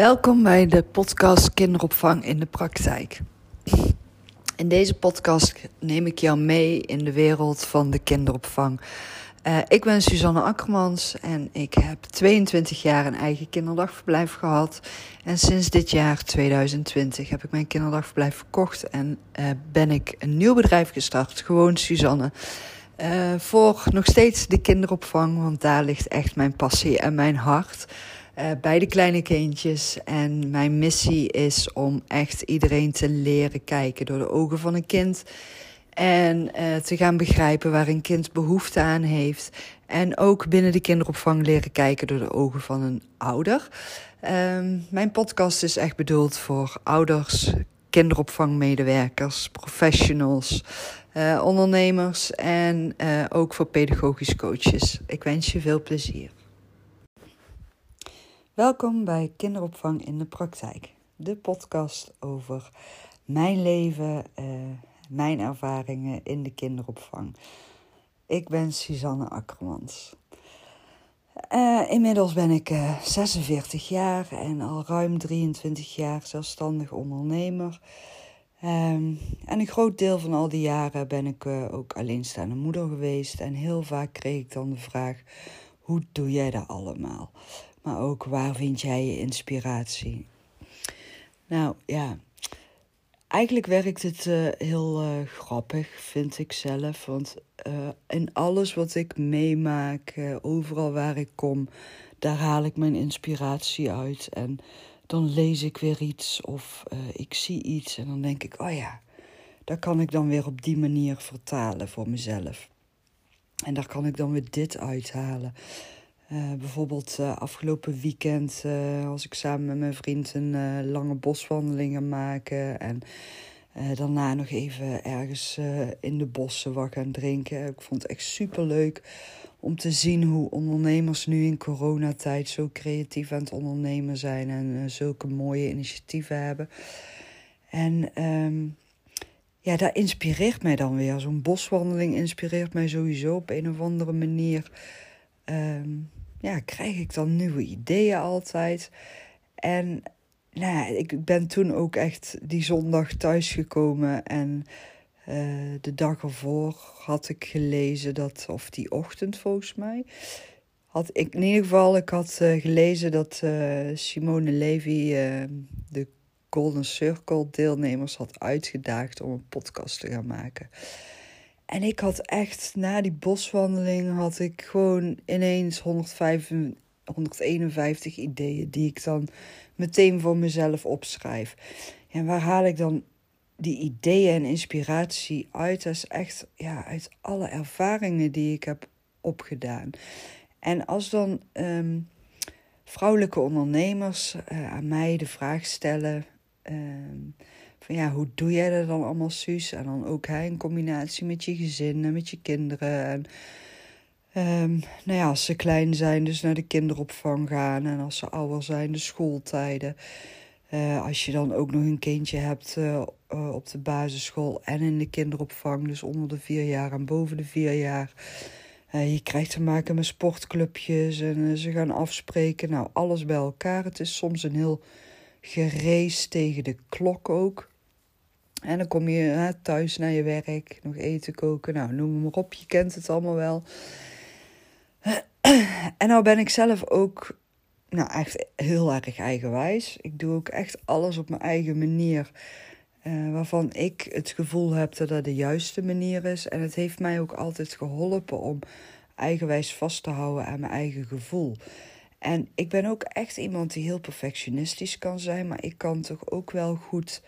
Welkom bij de podcast Kinderopvang in de Praktijk. In deze podcast neem ik jou mee in de wereld van de kinderopvang. Uh, ik ben Suzanne Akkermans en ik heb 22 jaar een eigen kinderdagverblijf gehad. En sinds dit jaar 2020 heb ik mijn kinderdagverblijf verkocht en uh, ben ik een nieuw bedrijf gestart, gewoon Suzanne. Uh, voor nog steeds de kinderopvang, want daar ligt echt mijn passie en mijn hart uh, bij de kleine kindjes. En mijn missie is om echt iedereen te leren kijken door de ogen van een kind. En uh, te gaan begrijpen waar een kind behoefte aan heeft. En ook binnen de kinderopvang leren kijken door de ogen van een ouder. Um, mijn podcast is echt bedoeld voor ouders, kinderopvangmedewerkers, professionals, uh, ondernemers en ook voor pedagogisch coaches. Ik wens je veel plezier. Welkom bij Kinderopvang in de Praktijk, de podcast over mijn leven, uh, mijn ervaringen in de kinderopvang. Ik ben Suzanne Akkermans. Uh, inmiddels ben ik uh, 46 jaar en al ruim 23 jaar zelfstandig ondernemer. Um, en een groot deel van al die jaren ben ik ook alleenstaande moeder geweest. En heel vaak kreeg ik dan de vraag: hoe doe jij dat allemaal? Maar ook waar vind jij je inspiratie? Nou ja, eigenlijk werkt het uh, heel uh, grappig, vind ik zelf. Want uh, in alles wat ik meemaak, overal waar ik kom, daar haal ik mijn inspiratie uit. En dan lees ik weer iets of ik zie iets en dan denk ik, oh ja, dat kan ik dan weer op die manier vertalen voor mezelf. En daar kan ik dan weer dit uithalen. Uh, bijvoorbeeld uh, afgelopen weekend uh, was ik samen met mijn vriend een lange boswandelingen maken. En daarna nog even ergens in de bossen wat gaan drinken. Ik vond het echt super leuk om te zien hoe ondernemers nu in coronatijd zo creatief aan het ondernemen zijn. En zulke mooie initiatieven hebben. En um, ja, dat inspireert mij dan weer. Zo'n boswandeling inspireert mij sowieso op een of andere manier. Um, ja, krijg ik dan nieuwe ideeën altijd. En nou, ik ben toen ook echt die zondag thuisgekomen en uh, de dag ervoor had ik gelezen dat, of die ochtend volgens mij, had ik in ieder geval, ik had uh, gelezen dat uh, Simone Levy de Golden Circle deelnemers had uitgedaagd om een podcast te gaan maken. En ik had echt, na die boswandeling, had ik gewoon ineens 105, 151 ideeën die ik dan meteen voor mezelf opschrijf. En waar haal ik dan die ideeën en inspiratie uit? Dat is echt ja, uit alle ervaringen die ik heb opgedaan. En als dan um, vrouwelijke ondernemers uh, aan mij de vraag stellen. Um, ja, hoe doe jij dat dan allemaal, Suus? En dan ook hè, in combinatie met je gezin en met je kinderen. En um, nou ja, als ze klein zijn, dus naar de kinderopvang gaan. En als ze ouder zijn, de schooltijden. Uh, als je dan ook nog een kindje hebt uh, uh, op de basisschool en in de kinderopvang, dus onder de vier jaar en boven de vier jaar. je krijgt te maken met sportclubjes en ze gaan afspreken. Nou, alles bij elkaar. Het is soms een heel gerees tegen de klok ook. En dan kom je hè, thuis naar je werk, nog eten koken, nou noem maar op, je kent het allemaal wel. En nou ben ik zelf ook nou, echt heel erg eigenwijs. Ik doe ook echt alles op mijn eigen manier. Uh, waarvan ik het gevoel heb dat dat de juiste manier is. En het heeft mij ook altijd geholpen om eigenwijs vast te houden aan mijn eigen gevoel. En ik ben ook echt iemand die heel perfectionistisch kan zijn, maar ik kan toch ook wel goed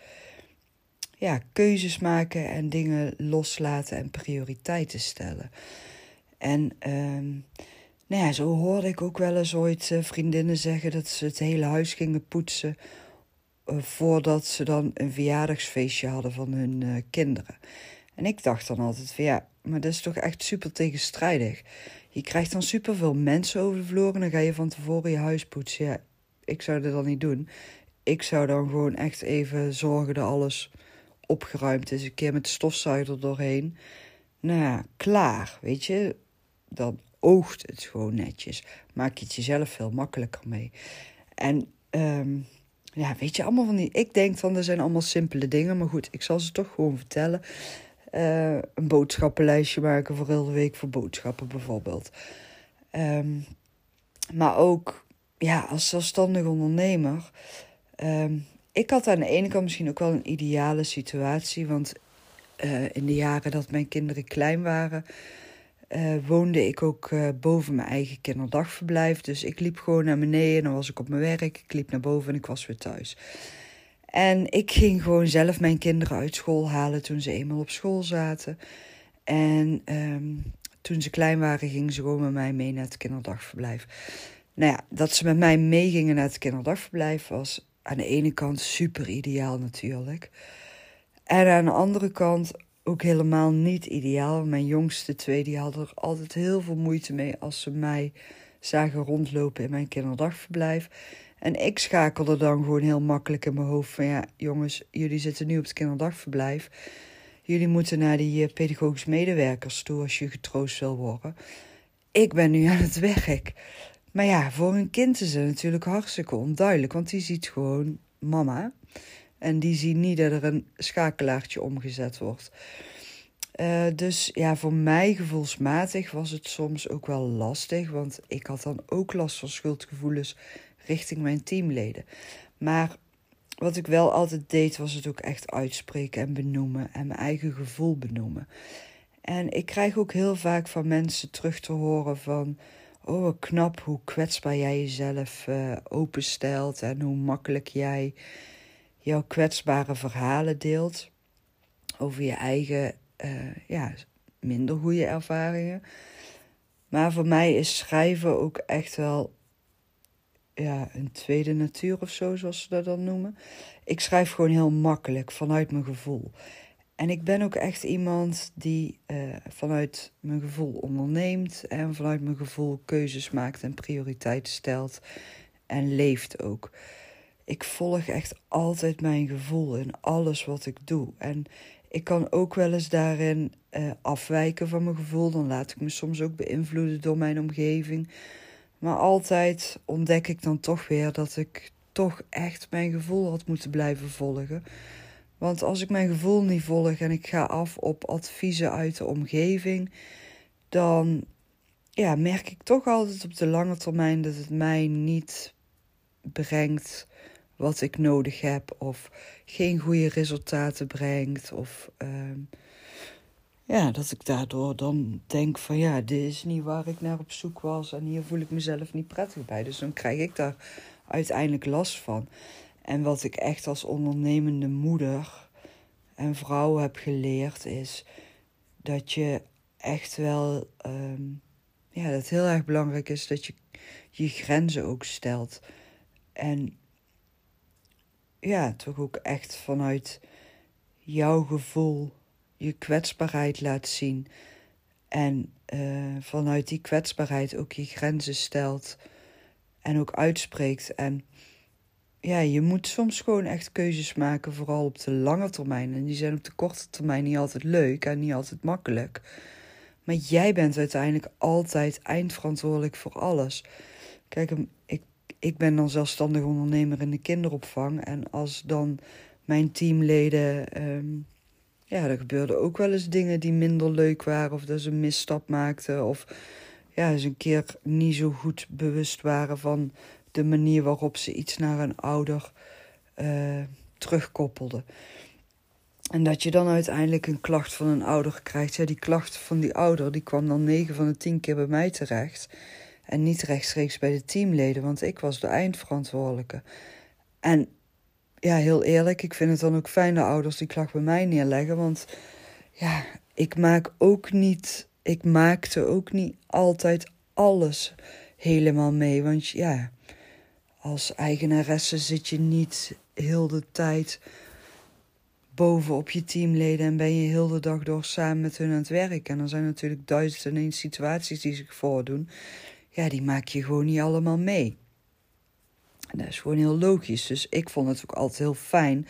ja, keuzes maken en dingen loslaten en prioriteiten stellen. En um, nou ja, zo hoorde ik ook wel eens ooit uh, vriendinnen zeggen dat ze het hele huis gingen poetsen. Uh, voordat ze dan een verjaardagsfeestje hadden van hun uh, kinderen. En ik dacht dan altijd van ja, maar dat is toch echt super tegenstrijdig. Je krijgt dan superveel mensen over de vloer en dan ga je van tevoren je huis poetsen. Ja, ik zou dat dan niet doen. Ik zou dan gewoon echt even zorgen dat alles opgeruimd is. Een keer met de stofzuiger doorheen. Nou klaar, weet je. Dan oogt het gewoon netjes. Maak je het jezelf veel makkelijker mee. En um, ja, weet je, allemaal van die. Ik denk van, er zijn allemaal simpele dingen. Maar goed, ik zal ze toch gewoon vertellen. Uh, een boodschappenlijstje maken voor heel de week voor boodschappen bijvoorbeeld. Um, maar ook ja, als zelfstandig ondernemer. Um, ik had aan de ene kant misschien ook wel een ideale situatie. Want uh, in de jaren dat mijn kinderen klein waren, uh, woonde ik ook uh, boven mijn eigen kinderdagverblijf. Dus ik liep gewoon naar beneden en dan was ik op mijn werk. Ik liep naar boven en ik was weer thuis. En ik ging gewoon zelf mijn kinderen uit school halen toen ze eenmaal op school zaten. En um, toen ze klein waren, gingen ze gewoon met mij mee naar het kinderdagverblijf. Nou ja, dat ze met mij meegingen naar het kinderdagverblijf was aan de ene kant super ideaal natuurlijk. En aan de andere kant ook helemaal niet ideaal. Mijn jongste twee die hadden er altijd heel veel moeite mee als ze mij zagen rondlopen in mijn kinderdagverblijf. En ik schakelde dan gewoon heel makkelijk in mijn hoofd van ja, jongens, jullie zitten nu op het kinderdagverblijf. Jullie moeten naar die eh, pedagogisch medewerkers toe als je getroost wil worden. Ik ben nu aan het werk. Maar ja, voor een kind is het natuurlijk hartstikke onduidelijk, want die ziet gewoon mama. En die zien niet dat er een schakelaartje omgezet wordt. Uh, dus ja, voor mij gevoelsmatig was het soms ook wel lastig, want ik had dan ook last van schuldgevoelens richting mijn teamleden. Maar wat ik wel altijd deed, was het ook echt uitspreken en benoemen en mijn eigen gevoel benoemen. En ik krijg ook heel vaak van mensen terug te horen van oh, knap hoe kwetsbaar jij jezelf uh, openstelt en hoe makkelijk jij jouw kwetsbare verhalen deelt over je eigen uh, ja, minder goede ervaringen. Maar voor mij is schrijven ook echt wel ja, een tweede natuur of zo, zoals ze dat dan noemen. Ik schrijf gewoon heel makkelijk vanuit mijn gevoel. En ik ben ook echt iemand die uh, vanuit mijn gevoel onderneemt en vanuit mijn gevoel keuzes maakt en prioriteiten stelt en leeft ook. Ik volg echt altijd mijn gevoel in alles wat ik doe. En ik kan ook wel eens daarin uh, afwijken van mijn gevoel. Dan laat ik me soms ook beïnvloeden door mijn omgeving. Maar altijd ontdek ik dan toch weer dat ik toch echt mijn gevoel had moeten blijven volgen. Want als ik mijn gevoel niet volg en ik ga af op adviezen uit de omgeving, dan ja, merk ik toch altijd op de lange termijn dat het mij niet brengt wat ik nodig heb, of geen goede resultaten brengt, of uh, ja, dat ik daardoor dan denk van ja, dit is niet waar ik naar op zoek was en hier voel ik mezelf niet prettig bij. Dus dan krijg ik daar uiteindelijk last van. En wat ik echt als ondernemende moeder en vrouw heb geleerd is dat je echt wel, um, ja, dat het heel erg belangrijk is dat je je grenzen ook stelt. En ja, toch ook echt vanuit jouw gevoel je kwetsbaarheid laat zien. En uh, vanuit die kwetsbaarheid ook je grenzen stelt en ook uitspreekt. En ja, je moet soms gewoon echt keuzes maken, vooral op de lange termijn. En die zijn op de korte termijn niet altijd leuk en niet altijd makkelijk. Maar jij bent uiteindelijk altijd eindverantwoordelijk voor alles. Kijk, ik, ik ben dan zelfstandig ondernemer in de kinderopvang. En als dan mijn teamleden. Um, ja, er gebeurden ook wel eens dingen die minder leuk waren. Of dat ze een misstap maakten. Of ja, eens een keer niet zo goed bewust waren van de manier waarop ze iets naar een ouder uh, terugkoppelden. En dat je dan uiteindelijk een klacht van een ouder krijgt. Ja, die klacht van die ouder die kwam dan 9 van de 10 keer bij mij terecht. En niet rechtstreeks bij de teamleden, want ik was de eindverantwoordelijke. En ja, heel eerlijk, ik vind het dan ook fijn dat ouders die klacht bij mij neerleggen. Want ja, ik maak ook niet, ik maakte ook niet altijd alles helemaal mee. Want ja, als eigenaresse zit je niet heel de tijd bovenop je teamleden en ben je heel de dag door samen met hun aan het werk. En er zijn natuurlijk duizend en één situaties die zich voordoen. Ja, die maak je gewoon niet allemaal mee. En dat is gewoon heel logisch. Dus ik vond het ook altijd heel fijn.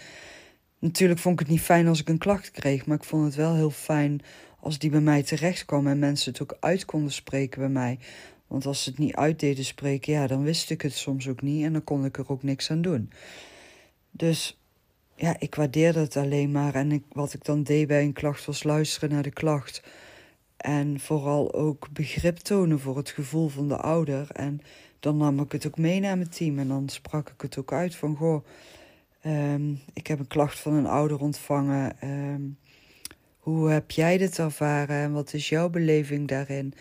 Natuurlijk vond ik het niet fijn als ik een klacht kreeg, maar ik vond het wel heel fijn als die bij mij terecht kwam en mensen het ook uit konden spreken bij mij. Want als ze het niet uit deden spreken, ja, dan wist ik het soms ook niet en dan kon ik er ook niks aan doen. Dus ja, ik waardeerde het alleen maar. En ik, wat ik dan deed bij een klacht was luisteren naar de klacht. En vooral ook begrip tonen voor het gevoel van de ouder. En dan nam ik het ook mee naar mijn team. En dan sprak ik het ook uit van, goh, ehm, ik heb een klacht van een ouder ontvangen. Ehm, hoe heb jij dit ervaren en wat is jouw beleving daarin?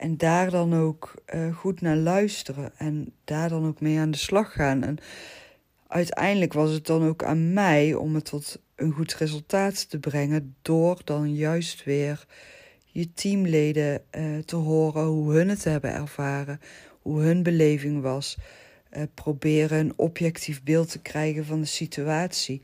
En daar dan ook uh, goed naar luisteren en daar dan ook mee aan de slag gaan. En uiteindelijk was het dan ook aan mij om het tot een goed resultaat te brengen, door dan juist weer je teamleden uh, te horen hoe hun het hebben ervaren, hoe hun beleving was. Uh, proberen een objectief beeld te krijgen van de situatie.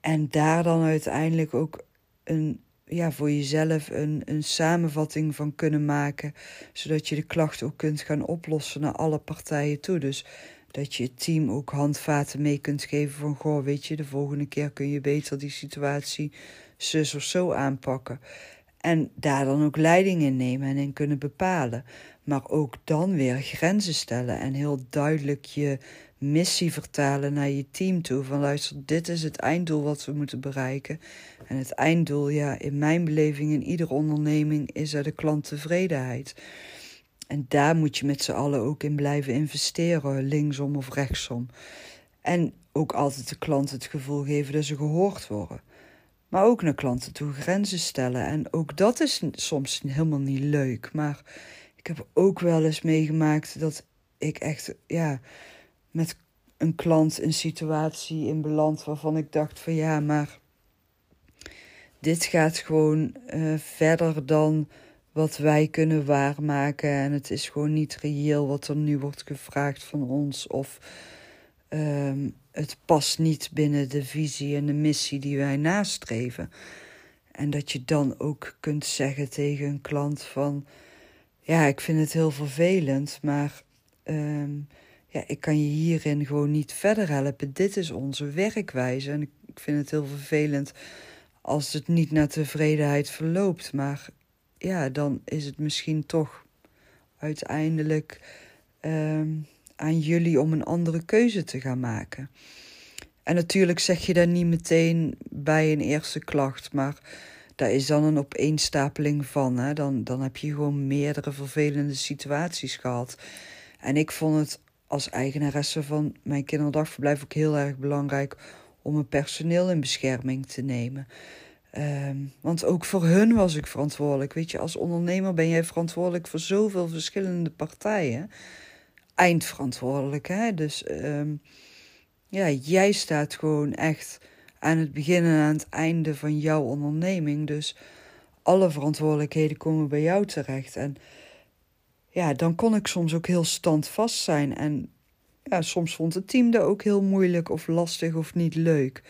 En daar dan uiteindelijk ook een, ja, voor jezelf een, een samenvatting van kunnen maken. Zodat je de klacht ook kunt gaan oplossen naar alle partijen toe. Dus dat je het team ook handvaten mee kunt geven van... goh, weet je, de volgende keer kun je beter die situatie zus of zo aanpakken. En daar dan ook leiding in nemen en in kunnen bepalen. Maar ook dan weer grenzen stellen en heel duidelijk je missie vertalen naar je team toe. Van luister, dit is het einddoel wat we moeten bereiken. En het einddoel, ja, in mijn beleving, in iedere onderneming, is er de klanttevredenheid. En daar moet je met z'n allen ook in blijven investeren, linksom of rechtsom. En ook altijd de klant het gevoel geven dat ze gehoord worden. Maar ook naar klanten toe grenzen stellen. En ook dat is soms helemaal niet leuk. Maar ik heb ook wel eens meegemaakt dat ik echt, ja, met een klant een situatie in beland waarvan ik dacht van ja, maar dit gaat gewoon uh, verder dan wat wij kunnen waarmaken. En het is gewoon niet reëel wat er nu wordt gevraagd van ons. Of um, het past niet binnen de visie en de missie die wij nastreven. En dat je dan ook kunt zeggen tegen een klant van... Ja, ik vind het heel vervelend, maar um, ja, ik kan je hierin gewoon niet verder helpen. Dit is onze werkwijze en ik vind het heel vervelend als het niet naar tevredenheid verloopt. Maar ja, dan is het misschien toch uiteindelijk um, aan jullie om een andere keuze te gaan maken. En natuurlijk zeg je dat niet meteen bij een eerste klacht, maar daar is dan een opeenstapeling van. Hè? Dan, dan heb je gewoon meerdere vervelende situaties gehad. En ik vond het als eigenaresse van mijn kinderdagverblijf ook heel erg belangrijk om mijn personeel in bescherming te nemen. Um, want ook voor hun was ik verantwoordelijk. Weet je, als ondernemer ben jij verantwoordelijk voor zoveel verschillende partijen. Eindverantwoordelijk, hè? Dus um, ja, jij staat gewoon echt aan het begin en aan het einde van jouw onderneming. Dus alle verantwoordelijkheden komen bij jou terecht. En ja, dan kon ik soms ook heel standvast zijn. En ja, soms vond het team dat ook heel moeilijk of lastig of niet leuk.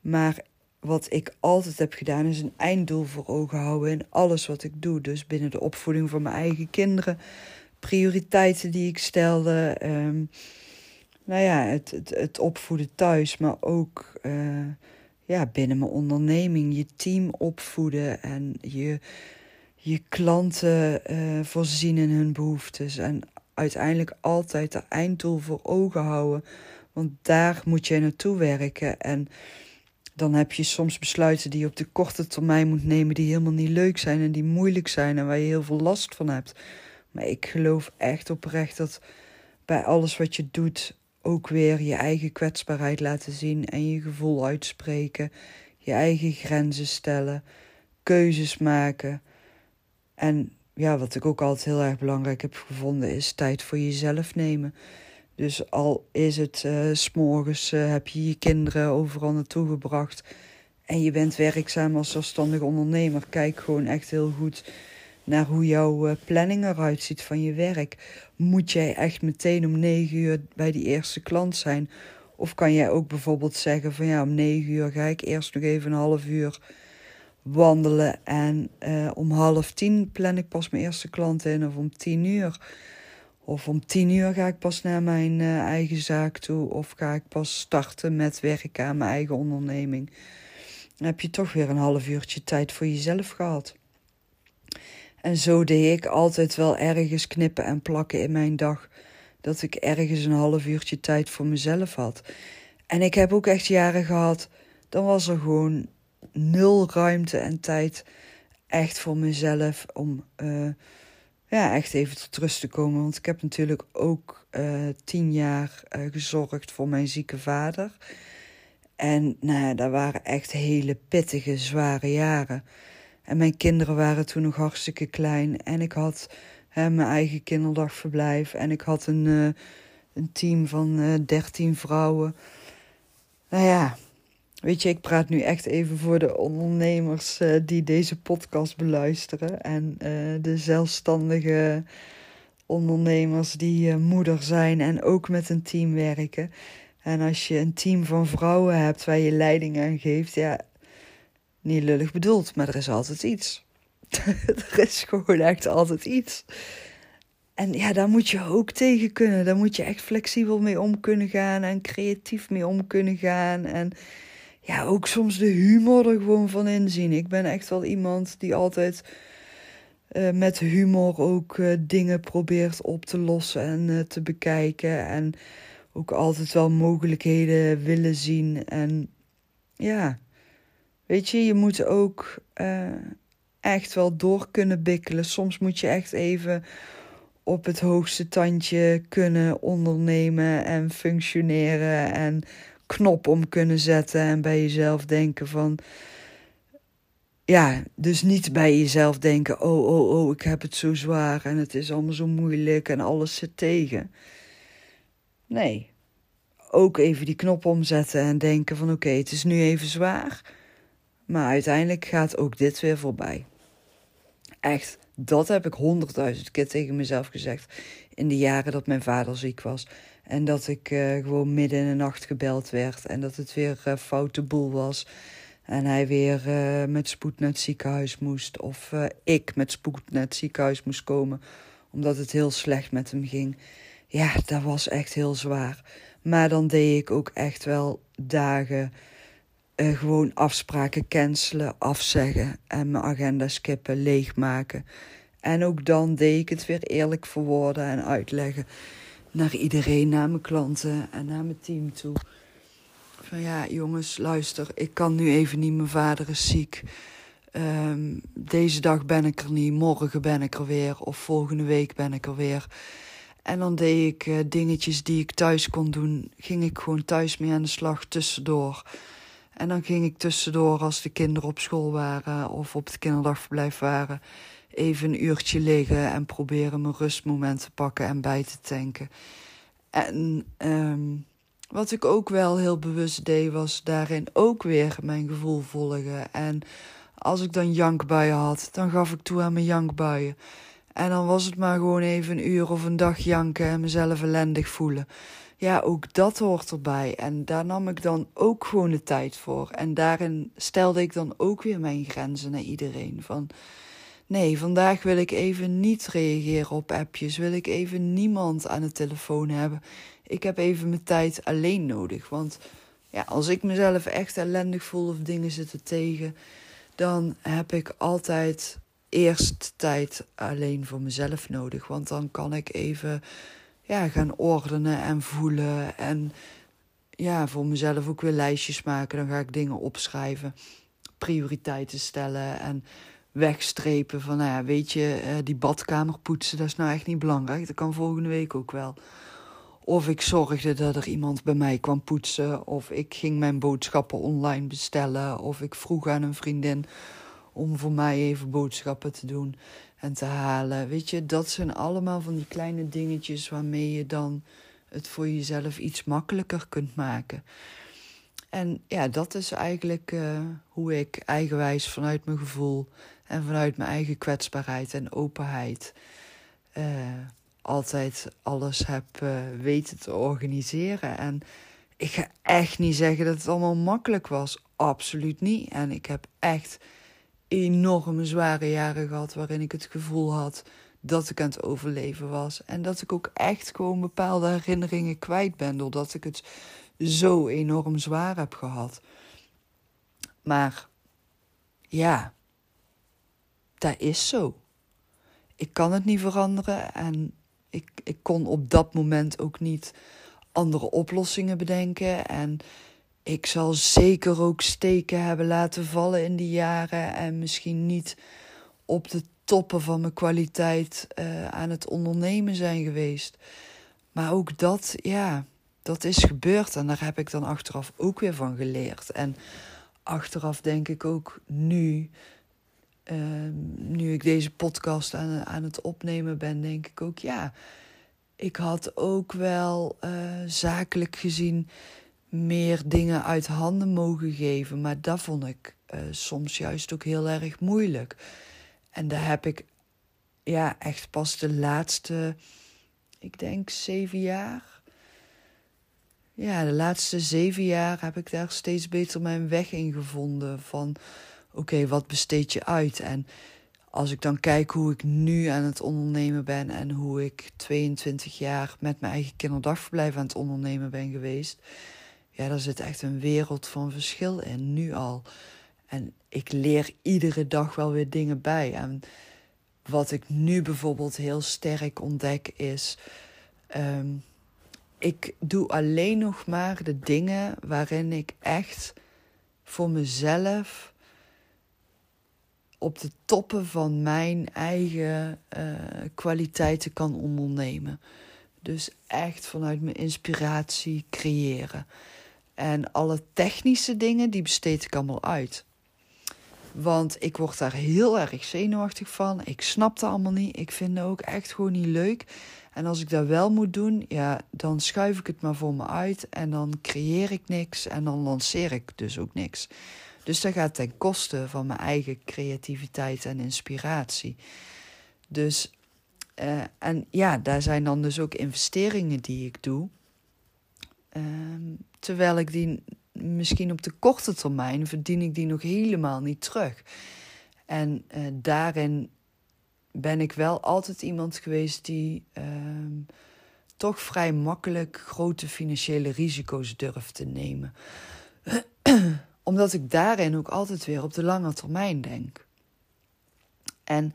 Maar wat ik altijd heb gedaan, is een einddoel voor ogen houden in alles wat ik doe. Dus binnen de opvoeding van mijn eigen kinderen, prioriteiten die ik stelde. Um, nou ja, het, het, het, opvoeden thuis, maar ook uh, ja, binnen mijn onderneming, je team opvoeden en je, je klanten uh, voorzien in hun behoeftes. En uiteindelijk altijd het einddoel voor ogen houden, want daar moet je naartoe werken. En dan heb je soms besluiten die je op de korte termijn moet nemen, die helemaal niet leuk zijn en die moeilijk zijn en waar je heel veel last van hebt. Maar ik geloof echt oprecht dat bij alles wat je doet ook weer je eigen kwetsbaarheid laten zien en je gevoel uitspreken, je eigen grenzen stellen, keuzes maken. En ja, wat ik ook altijd heel erg belangrijk heb gevonden, is tijd voor jezelf nemen. Dus al is het uh, s'morgens, uh, heb je je kinderen overal naartoe gebracht en je bent werkzaam als zelfstandig ondernemer, kijk gewoon echt heel goed naar hoe jouw uh, planning eruit ziet van je werk. Moet jij echt meteen om negen uur bij die eerste klant zijn? Of kan jij ook bijvoorbeeld zeggen van ja, om negen uur ga ik eerst nog even een half uur wandelen en om half tien plan ik pas mijn eerste klant in of om tien uur. Of om tien uur ga ik pas naar mijn uh, eigen zaak toe. Of ga ik pas starten met werken aan mijn eigen onderneming. Dan heb je toch weer een half uurtje tijd voor jezelf gehad. En zo deed ik altijd wel ergens knippen en plakken in mijn dag. Dat ik ergens een half uurtje tijd voor mezelf had. En ik heb ook echt jaren gehad, dan was er gewoon nul ruimte en tijd echt voor mezelf om uh, ja, echt even tot rust te komen. Want ik heb natuurlijk ook uh, tien jaar uh, gezorgd voor mijn zieke vader. En nou ja, dat waren echt hele pittige, zware jaren. En mijn kinderen waren toen nog hartstikke klein. En ik had hè, mijn eigen kinderdagverblijf. En ik had een, een team van 13 vrouwen. Nou ja, weet je, ik praat nu echt even voor de ondernemers uh, die deze podcast beluisteren. En de zelfstandige ondernemers die moeder zijn en ook met een team werken. En als je een team van vrouwen hebt waar je leiding aan geeft, ja, niet lullig bedoeld, maar er is altijd iets. er is gewoon echt altijd iets. En ja, daar moet je ook tegen kunnen. Daar moet je echt flexibel mee om kunnen gaan en creatief mee om kunnen gaan. En ja, ook soms de humor er gewoon van inzien. Ik ben echt wel iemand die altijd uh, met humor ook uh, dingen probeert op te lossen en uh, te bekijken. En ook altijd wel mogelijkheden willen zien. En ja, weet je, je moet ook echt wel door kunnen bikkelen. Soms moet je echt even op het hoogste tandje kunnen ondernemen en functioneren en knop om kunnen zetten en bij jezelf denken van ja, dus niet bij jezelf denken: oh, oh, oh, ik heb het zo zwaar en het is allemaal zo moeilijk en alles zit tegen. Nee. Ook even die knop omzetten en denken van oké, het is nu even zwaar. Maar uiteindelijk gaat ook dit weer voorbij. Echt, dat heb ik honderdduizend keer tegen mezelf gezegd. In de jaren dat mijn vader ziek was. En dat ik uh, gewoon midden in de nacht gebeld werd. En dat het weer uh, foute boel was. En hij weer uh, met spoed naar het ziekenhuis moest. Of ik met spoed naar het ziekenhuis moest komen. Omdat het heel slecht met hem ging. Ja, dat was echt heel zwaar. Maar dan deed ik ook echt wel dagen gewoon afspraken cancelen, afzeggen en mijn agenda skippen, leegmaken. En ook dan deed ik het weer eerlijk verwoorden en uitleggen naar iedereen, naar mijn klanten en naar mijn team toe. Van ja, jongens, luister, ik kan nu even niet, mijn vader is ziek. Um, deze dag ben ik er niet, morgen ben ik er weer of volgende week ben ik er weer. En dan deed ik uh, dingetjes die ik thuis kon doen, ging ik gewoon thuis mee aan de slag tussendoor. En dan ging ik tussendoor, als de kinderen op school waren of op het kinderdagverblijf waren, even een uurtje liggen en proberen mijn rustmoment te pakken en bij te tanken. En um, wat ik ook wel heel bewust deed, was daarin ook weer mijn gevoel volgen. En als ik dan jankbuien had, dan gaf ik toe aan mijn jankbuien. En dan was het maar gewoon even een uur of een dag janken en mezelf ellendig voelen. Ja, ook dat hoort erbij. En daar nam ik dan ook gewoon de tijd voor. En daarin stelde ik dan ook weer mijn grenzen naar iedereen. Van nee, vandaag wil ik even niet reageren op appjes. Wil ik even niemand aan de telefoon hebben. Ik heb even mijn tijd alleen nodig. Want ja, als ik mezelf echt ellendig voel of dingen zitten tegen, dan heb ik altijd eerst tijd alleen voor mezelf nodig. Want dan kan ik even ja, gaan ordenen en voelen. En ja, voor mezelf ook weer lijstjes maken. Dan ga ik dingen opschrijven, prioriteiten stellen en wegstrepen van, nou ja, weet je, eh, die badkamer poetsen, dat is nou echt niet belangrijk. Dat kan volgende week ook wel. Of ik zorgde dat er iemand bij mij kwam poetsen. Of ik ging mijn boodschappen online bestellen. Of ik vroeg aan een vriendin om voor mij even boodschappen te doen en te halen. Weet je, dat zijn allemaal van die kleine dingetjes waarmee je dan het voor jezelf iets makkelijker kunt maken. En ja, dat is eigenlijk uh, hoe ik eigenwijs vanuit mijn gevoel en vanuit mijn eigen kwetsbaarheid en openheid uh, altijd alles heb uh, weten te organiseren. En ik ga echt niet zeggen dat het allemaal makkelijk was. Absoluut niet. En ik heb echt enorme zware jaren gehad waarin ik het gevoel had dat ik aan het overleven was. En dat ik ook echt gewoon bepaalde herinneringen kwijt ben doordat ik het zo enorm zwaar heb gehad. Maar ja, dat is zo. Ik kan het niet veranderen en ik, ik kon op dat moment ook niet andere oplossingen bedenken. En ik zal zeker ook steken hebben laten vallen in die jaren. En misschien niet op de toppen van mijn kwaliteit uh, aan het ondernemen zijn geweest. Maar ook dat, ja, dat is gebeurd. En daar heb ik dan achteraf ook weer van geleerd. En achteraf denk ik ook nu, uh, nu ik deze podcast aan, aan het opnemen ben, denk ik ook, ja, ik had ook wel uh, zakelijk gezien meer dingen uit handen mogen geven. Maar dat vond ik uh, soms juist ook heel erg moeilijk. En daar heb ik ja, echt pas de laatste, ik denk zeven jaar. Ja, de laatste zeven jaar heb ik daar steeds beter mijn weg in gevonden. Van oké, wat besteed je uit? En als ik dan kijk hoe ik nu aan het ondernemen ben en hoe ik 22 jaar met mijn eigen kinderdagverblijf aan het ondernemen ben geweest, ja, daar zit echt een wereld van verschil in, nu al. En ik leer iedere dag wel weer dingen bij. En wat ik nu bijvoorbeeld heel sterk ontdek is. Ehm, ik doe alleen nog maar de dingen waarin ik echt voor mezelf op de toppen van mijn eigen uh, kwaliteiten kan ondernemen. Dus echt vanuit mijn inspiratie creëren. En alle technische dingen, die besteed ik allemaal uit. Want ik word daar heel erg zenuwachtig van. Ik snap het allemaal niet. Ik vind het ook echt gewoon niet leuk. En als ik dat wel moet doen, ja, dan schuif ik het maar voor me uit. En dan creëer ik niks. En dan lanceer ik dus ook niks. Dus dat gaat ten koste van mijn eigen creativiteit en inspiratie. Dus, uh, en ja, daar zijn dan dus ook investeringen die ik doe. Ehm, terwijl ik die misschien op de korte termijn verdien ik die nog helemaal niet terug. En uh, daarin ben ik wel altijd iemand geweest die ehm, toch vrij makkelijk grote financiële risico's durft te nemen. Omdat ik daarin ook altijd weer op de lange termijn denk. En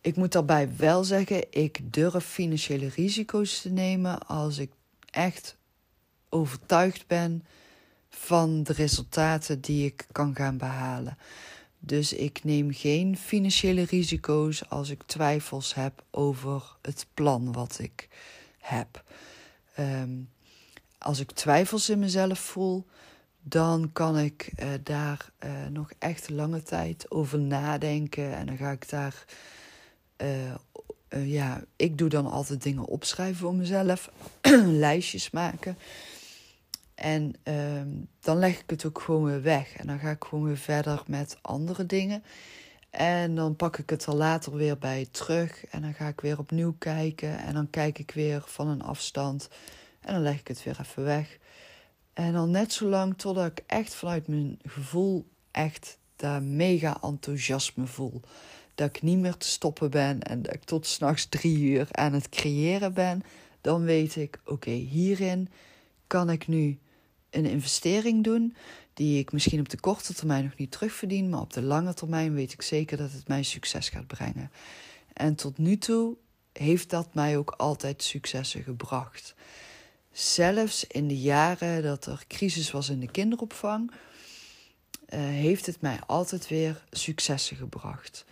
ik moet daarbij wel zeggen, ik durf financiële risico's te nemen als ik echt overtuigd ben van de resultaten die ik kan gaan behalen. Dus ik neem geen financiële risico's als ik twijfels heb over het plan wat ik heb. Um, als ik twijfels in mezelf voel, dan kan ik uh, daar uh, nog echt lange tijd over nadenken. En dan ga ik daar. Uh, ja, ik doe dan altijd dingen opschrijven voor mezelf, lijstjes maken. En ehm, dan leg ik het ook gewoon weer weg. En dan ga ik gewoon weer verder met andere dingen. En dan pak ik het er later weer bij terug. En dan ga ik weer opnieuw kijken. En dan kijk ik weer van een afstand. En dan leg ik het weer even weg. En dan net zo lang totdat ik echt vanuit mijn gevoel echt daar mega enthousiasme voel. Dat ik niet meer te stoppen ben en dat ik tot s'nachts drie uur aan het creëren ben. Dan weet ik, oké, hierin kan ik nu een investering doen die ik misschien op de korte termijn nog niet terugverdien, maar op de lange termijn weet ik zeker dat het mij succes gaat brengen. En tot nu toe heeft dat mij ook altijd successen gebracht. Zelfs in de jaren dat er crisis was in de kinderopvang, uh, heeft het mij altijd weer successen gebracht.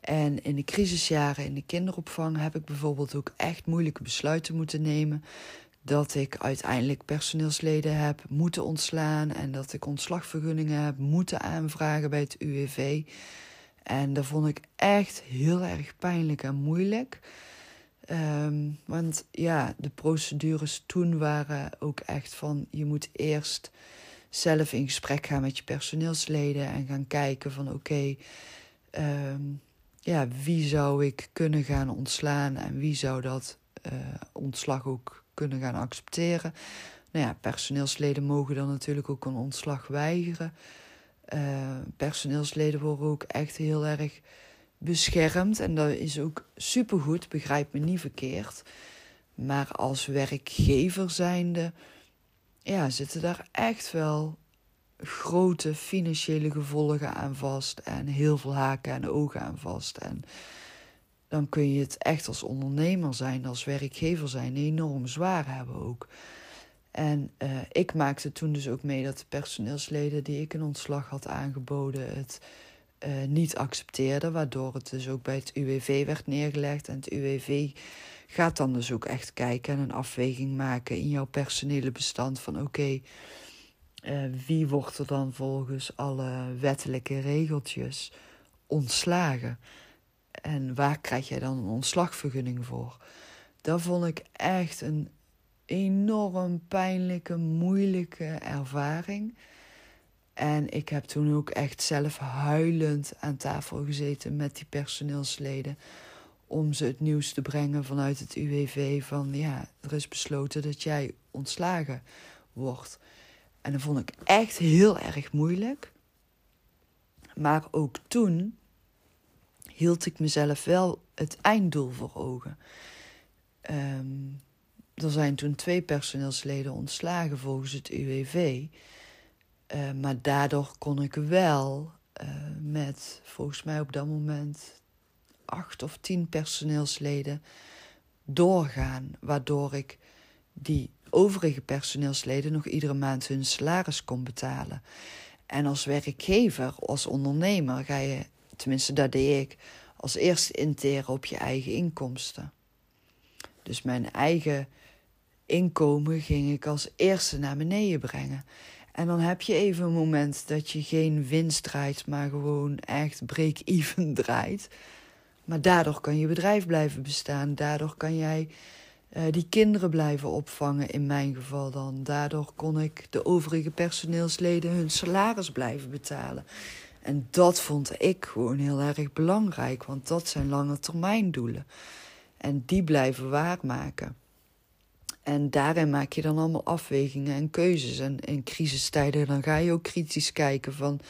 En in de crisisjaren in de kinderopvang heb ik bijvoorbeeld ook echt moeilijke besluiten moeten nemen dat ik uiteindelijk personeelsleden heb moeten ontslaan en dat ik ontslagvergunningen heb moeten aanvragen bij het UWV. En dat vond ik echt heel erg pijnlijk en moeilijk. Um, want ja, de procedures toen waren ook echt van je moet eerst zelf in gesprek gaan met je personeelsleden en gaan kijken van oké, um, ja, wie zou ik kunnen gaan ontslaan en wie zou dat uh, ontslag ook kunnen gaan accepteren. Nou ja, personeelsleden mogen dan natuurlijk ook een ontslag weigeren. Uh, personeelsleden worden ook echt heel erg beschermd. En dat is ook supergoed, begrijp me niet verkeerd. Maar als werkgever zijnde, ja, zitten daar echt wel grote financiële gevolgen aan vast. En heel veel haken en ogen aan vast. En dan kun je het echt als ondernemer zijn, als werkgever zijn, enorm zwaar hebben ook. En uh, ik maakte toen dus ook mee dat de personeelsleden die ik een ontslag had aangeboden het uh, niet accepteerden, waardoor het dus ook bij het UWV werd neergelegd. En het UWV gaat dan dus ook echt kijken en een afweging maken in jouw personele bestand van oké, uh, wie wordt er dan volgens alle wettelijke regeltjes ontslagen? En waar krijg jij dan een ontslagvergunning voor? Dat vond ik echt een enorm pijnlijke, moeilijke ervaring. En ik heb toen ook echt zelf huilend aan tafel gezeten met die personeelsleden. Om ze het nieuws te brengen vanuit het UWV van ja, er is besloten dat jij ontslagen wordt. En dat vond ik echt heel erg moeilijk. Maar ook toen hield ik mezelf wel het einddoel voor ogen. Um, er zijn toen twee personeelsleden ontslagen volgens het UWV. Uh, maar daardoor kon ik wel uh, met volgens mij op dat moment acht of tien personeelsleden doorgaan. Waardoor ik die overige personeelsleden nog iedere maand hun salaris kon betalen. En als werkgever, als ondernemer, ga je, tenminste dat deed ik, als eerste interen op je eigen inkomsten. Dus mijn eigen inkomen ging ik als eerste naar beneden brengen. En dan heb je even een moment dat je geen winst draait, maar gewoon echt break-even draait. Maar daardoor kan je bedrijf blijven bestaan. Daardoor kan jij uh, die kinderen blijven opvangen, in mijn geval dan. Daardoor kon ik de overige personeelsleden hun salaris blijven betalen. En dat vond ik gewoon heel erg belangrijk, want dat zijn lange termijn doelen. En die blijven waarmaken. En daarin maak je dan allemaal afwegingen en keuzes. En in crisistijden dan ga je ook kritisch kijken van...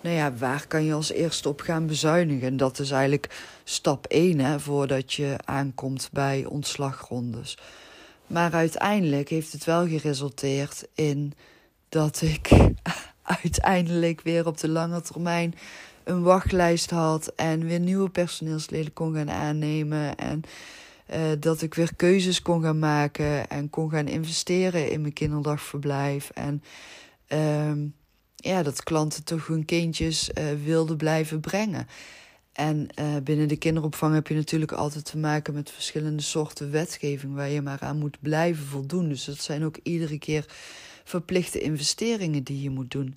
nou ja, waar kan je als eerste op gaan bezuinigen? En dat is eigenlijk stap 1 hè, voordat je aankomt bij ontslagrondes. Maar uiteindelijk heeft het wel geresulteerd in dat ik uiteindelijk weer op de lange termijn een wachtlijst had en weer nieuwe personeelsleden kon gaan aannemen. En uh, dat ik weer keuzes kon gaan maken en kon gaan investeren in mijn kinderdagverblijf. En uh, ja, dat klanten toch hun kindjes uh, wilden blijven brengen. En uh, binnen de kinderopvang heb je natuurlijk altijd te maken met verschillende soorten wetgeving waar je maar aan moet blijven voldoen. Dus dat zijn ook iedere keer verplichte investeringen die je moet doen.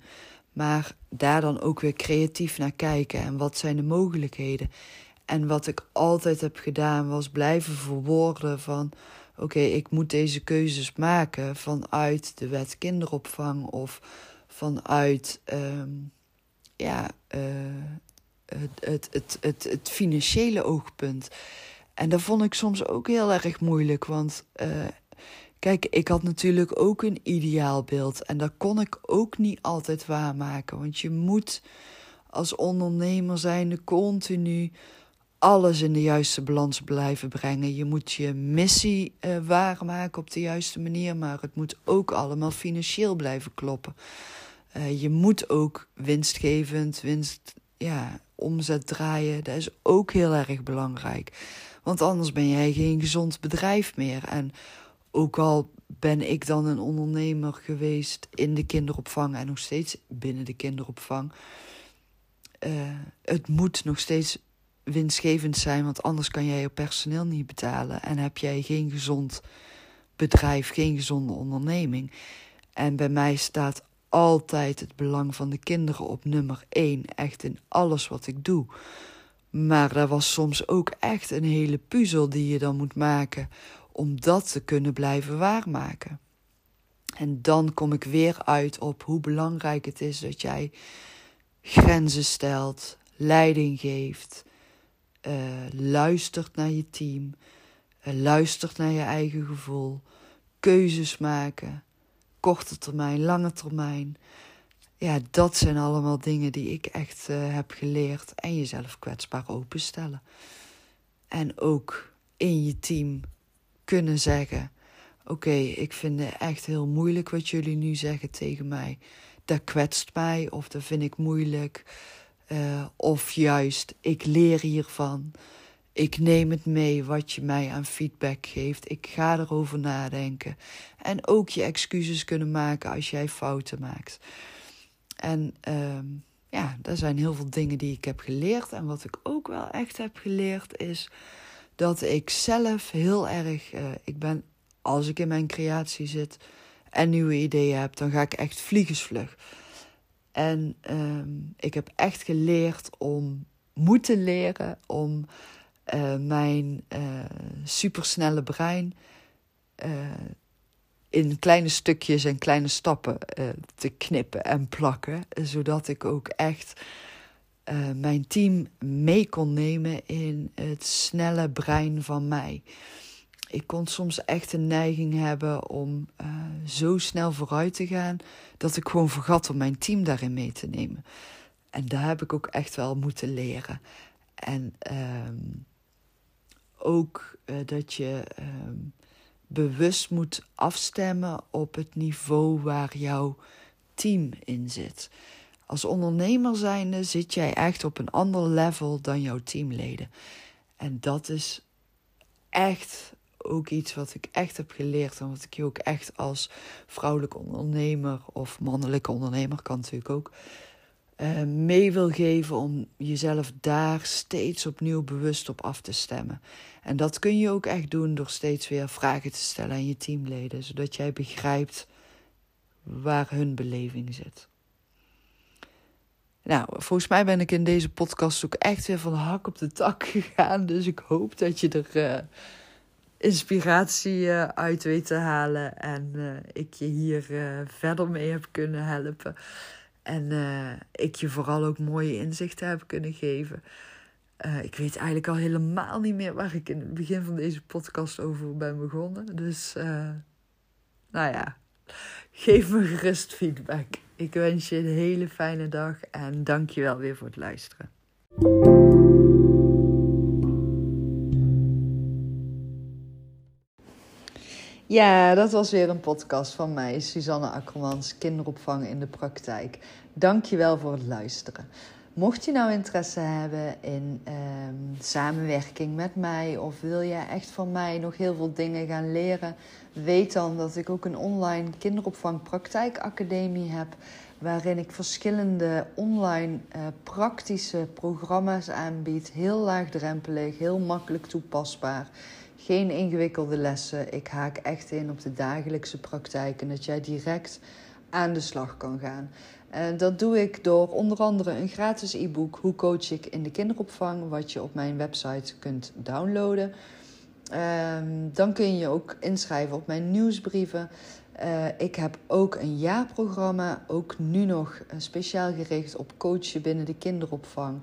Maar daar dan ook weer creatief naar kijken en wat zijn de mogelijkheden. En wat ik altijd heb gedaan was blijven verwoorden van oké, ik moet deze keuzes maken vanuit de wet kinderopvang of vanuit um, ja, uh, het, het, het, het, het financiële oogpunt. En dat vond ik soms ook heel erg moeilijk, want uh, kijk, ik had natuurlijk ook een ideaalbeeld en dat kon ik ook niet altijd waarmaken, want je moet als ondernemer zijn continu alles in de juiste balans blijven brengen. Je moet je missie uh, waarmaken op de juiste manier, maar het moet ook allemaal financieel blijven kloppen. Uh, je moet ook winstgevend, winst, ja, omzet draaien. Dat is ook heel erg belangrijk. Want anders ben jij geen gezond bedrijf meer. En ook al ben ik dan een ondernemer geweest in de kinderopvang en nog steeds binnen de kinderopvang. Uh, het moet nog steeds winstgevend zijn, want anders kan jij je personeel niet betalen en heb jij geen gezond bedrijf, geen gezonde onderneming. En bij mij staat altijd het belang van de kinderen op nummer één, echt in alles wat ik doe. Maar er was soms ook echt een hele puzzel die je dan moet maken om dat te kunnen blijven waarmaken. En dan kom ik weer uit op hoe belangrijk het is dat jij grenzen stelt, leiding geeft, uh, luistert naar je team, uh, luistert naar je eigen gevoel, keuzes maken, korte termijn, lange termijn. Ja, dat zijn allemaal dingen die ik echt uh, heb geleerd. En jezelf kwetsbaar openstellen. En ook in je team kunnen zeggen: Oké, ik vind het echt heel moeilijk wat jullie nu zeggen tegen mij. Dat kwetst mij of dat vind ik moeilijk. Uh, of juist, ik leer hiervan. Ik neem het mee wat je mij aan feedback geeft. Ik ga erover nadenken. En ook je excuses kunnen maken als jij fouten maakt. En uh, ja, er zijn heel veel dingen die ik heb geleerd. En wat ik ook wel echt heb geleerd is dat ik zelf heel erg. Uh, ik ben, als ik in mijn creatie zit en nieuwe ideeën heb, dan ga ik echt vliegensvlug. En uh, ik heb echt geleerd om moeten leren om uh, mijn uh, supersnelle brein uh, in kleine stukjes en kleine stappen te knippen en plakken, zodat ik ook echt mijn team mee kon nemen in het snelle brein van mij. Ik kon soms echt een neiging hebben om zo snel vooruit te gaan dat ik gewoon vergat om mijn team daarin mee te nemen. En daar heb ik ook echt wel moeten leren. En um, ook uh, dat je um, bewust moet afstemmen op het niveau waar jouw team in zit. Als ondernemer zijnde zit jij echt op een ander level dan jouw teamleden. En dat is echt ook iets wat ik echt heb geleerd en wat ik je ook echt als vrouwelijke ondernemer of mannelijke ondernemer kan natuurlijk ook uh, mee wil geven om jezelf daar steeds opnieuw bewust op af te stemmen. En dat kun je ook echt doen door steeds weer vragen te stellen aan je teamleden, zodat jij begrijpt waar hun beleving zit. Nou, volgens mij ben ik in deze podcast ook echt weer van hak op de tak gegaan. Dus ik hoop dat je er uh, inspiratie uh, uit weet te halen en uh, ik je hier verder mee heb kunnen helpen. En ik je vooral ook mooie inzichten heb kunnen geven. Ik weet eigenlijk al helemaal niet meer waar ik in het begin van deze podcast over ben begonnen. Dus, nou ja, geef me gerust feedback. Ik wens je een hele fijne dag en dank je wel weer voor het luisteren. Ja, dat was weer een podcast van mij, Suzanne Akkermans, kinderopvang in de praktijk. Dank je wel voor het luisteren. Mocht je nou interesse hebben in um, samenwerking met mij of wil je echt van mij nog heel veel dingen gaan leren, weet dan dat ik ook een online kinderopvang praktijkacademie heb, waarin ik verschillende online uh, praktische programma's aanbied, heel laagdrempelig, heel makkelijk toepasbaar. Geen ingewikkelde lessen. Ik haak echt in op de dagelijkse praktijk en dat jij direct aan de slag kan gaan. En dat doe ik door onder andere een gratis e-book Hoe coach ik in de kinderopvang, wat je op mijn website kunt downloaden. Um, dan kun je ook inschrijven op mijn nieuwsbrieven. Uh, ik heb ook een jaarprogramma, ook nu nog speciaal gericht op coachen binnen de kinderopvang.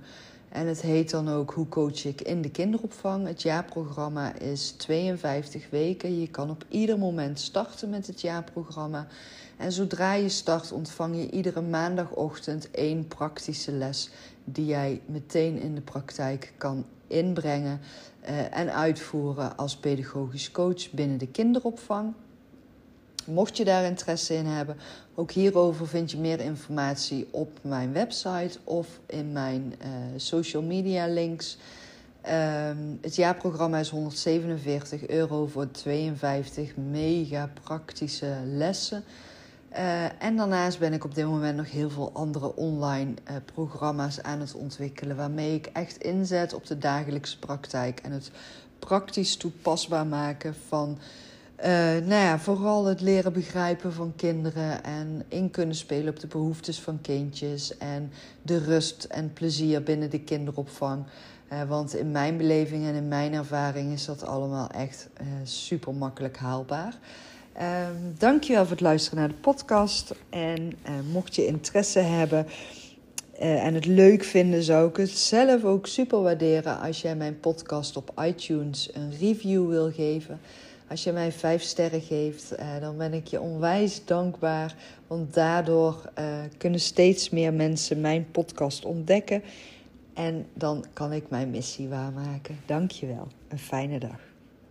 En het heet dan ook Hoe coach ik in de kinderopvang. Het jaarprogramma is 52 weken. Je kan op ieder moment starten met het jaarprogramma. En zodra je start, ontvang je iedere maandagochtend één praktische les die jij meteen in de praktijk kan inbrengen uh, en uitvoeren als pedagogisch coach binnen de kinderopvang. Mocht je daar interesse in hebben, ook hierover vind je meer informatie op mijn website of in mijn uh, social media links. Um, het jaarprogramma is 147 euro voor 52 mega praktische lessen. Uh, en daarnaast ben ik op dit moment nog heel veel andere online uh, programma's aan het ontwikkelen. Waarmee ik echt inzet op de dagelijkse praktijk en het praktisch toepasbaar maken van uh, nou ja, vooral het leren begrijpen van kinderen en in kunnen spelen op de behoeftes van kindjes en de rust en plezier binnen de kinderopvang. Uh, want in mijn beleving en in mijn ervaring is dat allemaal echt uh, super makkelijk haalbaar. Uh, dankjewel voor het luisteren naar de podcast. En mocht je interesse hebben en het leuk vinden, zou ik het zelf ook super waarderen als jij mijn podcast op iTunes een review wil geven. Als je mij vijf sterren geeft, uh, dan ben ik je onwijs dankbaar. Want daardoor uh, kunnen steeds meer mensen mijn podcast ontdekken. En dan kan ik mijn missie waarmaken. Dank je wel. Een fijne dag.